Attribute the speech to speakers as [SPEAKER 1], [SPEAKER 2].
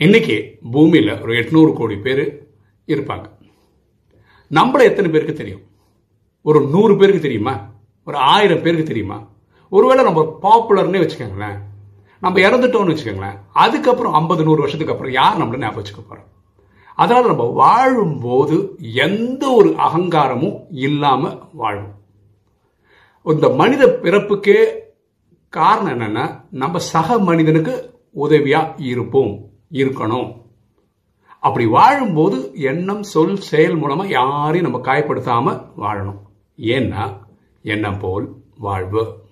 [SPEAKER 1] இன்னைக்கு பூமியில் ஒரு எட்நூறு கோடி பேர் இருப்பாங்க. நம்மள எத்தனை பேருக்கு தெரியும்? ஒரு நூறு பேருக்கு தெரியுமா? ஒரு ஆயிரம் பேருக்கு தெரியுமா? ஒருவேளை நம்ம பாப்புலர்னே வச்சுக்கோங்களேன். நம்ம இறந்துட்டோம்னு வச்சுக்கோங்களேன். அதுக்கப்புறம் ஐம்பது நூறு வருஷத்துக்கு அப்புறம் யார் நம்மள ஞாபகம் வச்சுக்க போகிறோம் அதனால் நம்ம வாழும்போது எந்த ஒரு அகங்காரமும் இல்லாமல் வாழும். இந்த மனித பிறப்புக்கே காரணம் என்னென்னா நம்ம சக மனிதனுக்கு உதவியாக இருப்போம். இருக்கணும். அப்படி வாழும்போது எண்ணம் சொல் செயல் மூலமா யாரையும் நம்ம காயப்படுத்தாம வாழணும். ஏன்னா எண்ணம் போல் வாழ்வு?